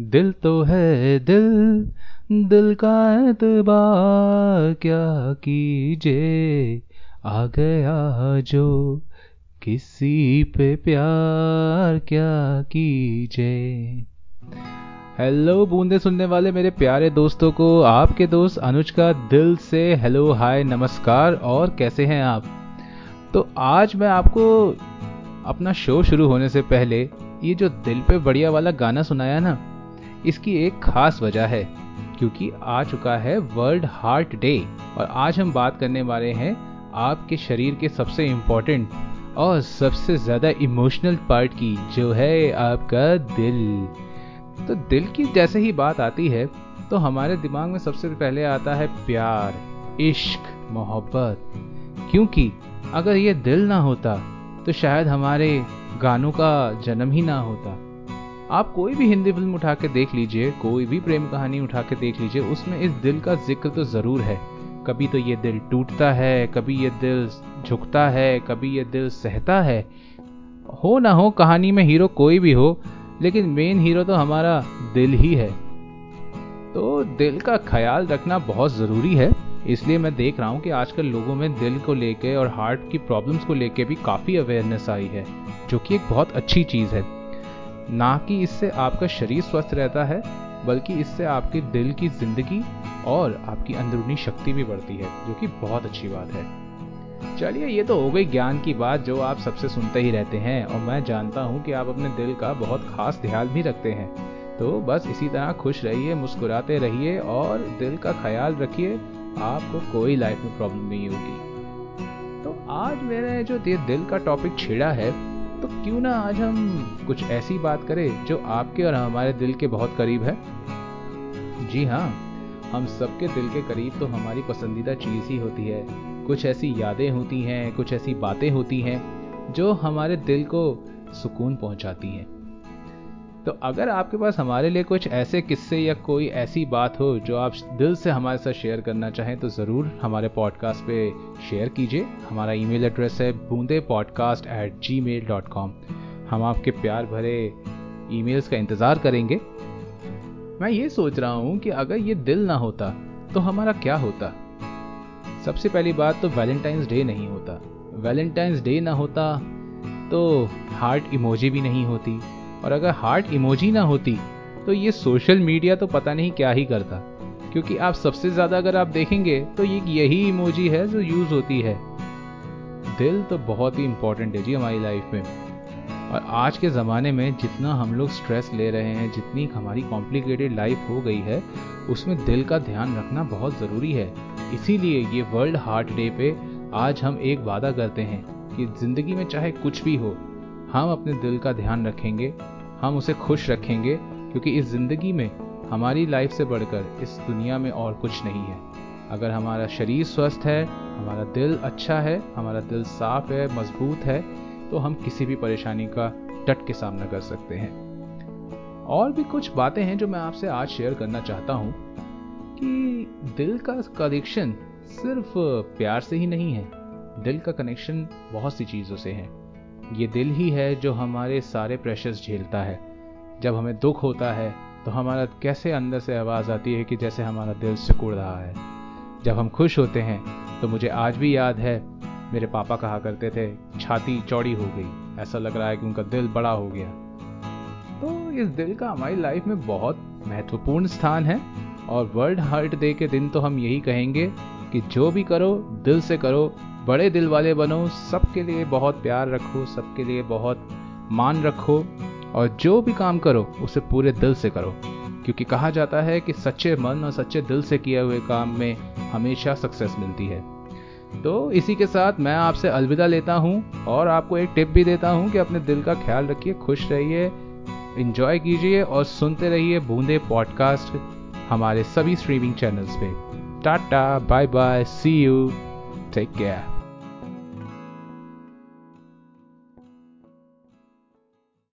दिल तो है दिल दिल का एतबार क्या कीजिए? आ गया जो किसी पे प्यार क्या कीजिए? हेलो, बूंदे सुनने वाले मेरे प्यारे दोस्तों को, आपके दोस्त अनुज का दिल से हेलो, हाय, नमस्कार, और कैसे हैं आप? तो आज मैं आपको अपना शो शुरू होने से पहले ये जो दिल पे बढ़िया वाला गाना सुनाया ना इसकी एक खास वजह है, क्योंकि आ चुका है वर्ल्ड हार्ट डे और आज हम बात करने वाले हैं आपके शरीर के सबसे इम्पोर्टेंट और सबसे ज़्यादा इमोशनल पार्ट की, जो है आपका दिल। तो दिल की जैसे ही बात आती है तो हमारे दिमाग में सबसे पहले आता है प्यार, इश्क, मोहब्बत। क्योंकि अगर ये दिल ना होता तो शायद हमारे गानों का जन्म ही ना होता। आप कोई भी हिंदी फ़िल्म उठा के देख लीजिए, कोई भी प्रेम कहानी उठा के देख लीजिए, उसमें इस दिल का ज़िक्र तो ज़रूर है। कभी तो ये दिल टूटता है, कभी ये दिल झुकता है, कभी ये दिल सहता है। हो ना हो, कहानी में हीरो कोई भी हो, लेकिन मेन हीरो तो हमारा दिल ही है। तो दिल का ख्याल रखना बहुत ज़रूरी है, इसलिए मैं देख रहा हूँ कि आजकल लोगों में दिल को लेके और हार्ट की प्रॉब्लम्स को लेके भी काफ़ी अवेयरनेस आई है, जो कि एक बहुत अच्छी चीज़ है। ना कि इससे आपका शरीर स्वस्थ रहता है, बल्कि इससे आपके दिल की ज़िंदगी और आपकी अंदरूनी शक्ति भी बढ़ती है, जो कि बहुत अच्छी बात है। चलिए, ये तो हो गई ज्ञान की बात जो आप सबसे सुनते ही रहते हैं, और मैं जानता हूँ कि आप अपने दिल का बहुत खास ध्यान भी रखते हैं। तो बस इसी तरह खुश रहिए, मुस्कुराते रहिए, और दिल का ख्याल रखिए, आपको कोई लाइफ में प्रॉब्लम नहीं होगी। तो आज मैंने जो दिल का टॉपिक छेड़ा है तो क्यों ना आज हम कुछ ऐसी बात करें जो आपके और हमारे दिल के बहुत करीब है? जी हाँ हम सबके दिल के करीब तो हमारी पसंदीदा चीज़ ही होती है। कुछ ऐसी यादें होती हैं, कुछ ऐसी बातें होती हैं, जो हमारे दिल को सुकून पहुंचाती हैं। तो अगर आपके पास हमारे लिए कुछ ऐसे किस्से या कोई ऐसी बात हो जो आप दिल से हमारे साथ शेयर करना चाहें तो ज़रूर हमारे पॉडकास्ट पे शेयर कीजिए। हमारा ईमेल एड्रेस है Boonde podcast at gmail dot com हम आपके प्यार भरे ईमेल्स का इंतज़ार करेंगे। मैं ये सोच रहा हूँ कि अगर ये दिल ना होता तो हमारा क्या होता? सबसे पहली बात तो वैलेंटाइंस डे नहीं होता। वैलेंटाइंस डे ना होता तो हार्ट इमोजी भी नहीं होती। और अगर हार्ट इमोजी ना होती तो ये सोशल मीडिया तो पता नहीं क्या ही करता। क्योंकि आप सबसे ज़्यादा अगर आप देखेंगे तो ये यही इमोजी है जो यूज़ होती है। दिल तो बहुत ही इंपॉर्टेंट है जी हमारी लाइफ में। और आज के ज़माने में जितना हम लोग स्ट्रेस ले रहे हैं, जितनी हमारी कॉम्प्लिकेटेड लाइफ हो गई है, उसमें दिल का ध्यान रखना बहुत ज़रूरी है। इसीलिए ये वर्ल्ड हार्ट डे पे आज हम एक वादा करते हैं कि ज़िंदगी में चाहे कुछ भी हो, हम अपने दिल का ध्यान रखेंगे हम उसे खुश रखेंगे, क्योंकि इस ज़िंदगी में हमारी लाइफ से बढ़कर इस दुनिया में और कुछ नहीं है। अगर हमारा शरीर स्वस्थ है, हमारा दिल अच्छा है, हमारा दिल साफ़ है, मज़बूत है तो हम किसी भी परेशानी का डट के सामना कर सकते हैं। और भी कुछ बातें हैं जो मैं आपसे आज शेयर करना चाहता हूँ, कि दिल का कनेक्शन सिर्फ़ प्यार से ही नहीं है, दिल का कनेक्शन बहुत सी चीज़ों से है। ये दिल ही है जो हमारे सारे प्रेशर्स झेलता है। जब हमें दुख होता है तो हमारा कैसे अंदर से आवाज़ आती है कि जैसे हमारा दिल सिकुड़ रहा है। जब हम खुश होते हैं तो मुझे आज भी याद है, मेरे पापा कहा करते थे, छाती चौड़ी हो गई। ऐसा लग रहा है कि उनका दिल बड़ा हो गया। तो इस दिल का हमारी लाइफ में बहुत महत्वपूर्ण स्थान है, और वर्ल्ड हार्ट डे के दिन तो हम यही कहेंगे कि जो भी करो, दिल से करो बड़े दिल वाले बनो, सबके लिए बहुत प्यार रखो, सबके लिए बहुत मान रखो और जो भी काम करो, उसे पूरे दिल से करो। क्योंकि कहा जाता है कि सच्चे मन और सच्चे दिल से किए हुए काम में हमेशा सक्सेस मिलती है। तो इसी के साथ मैं आपसे अलविदा लेता हूँ और आपको एक टिप भी देता हूँ कि अपने दिल का ख्याल रखिए, खुश रहिए इंजॉय कीजिए और सुनते रहिए बूंदे पॉडकास्ट हमारे सभी स्ट्रीमिंग चैनल्स पे। Tata bye bye see you take care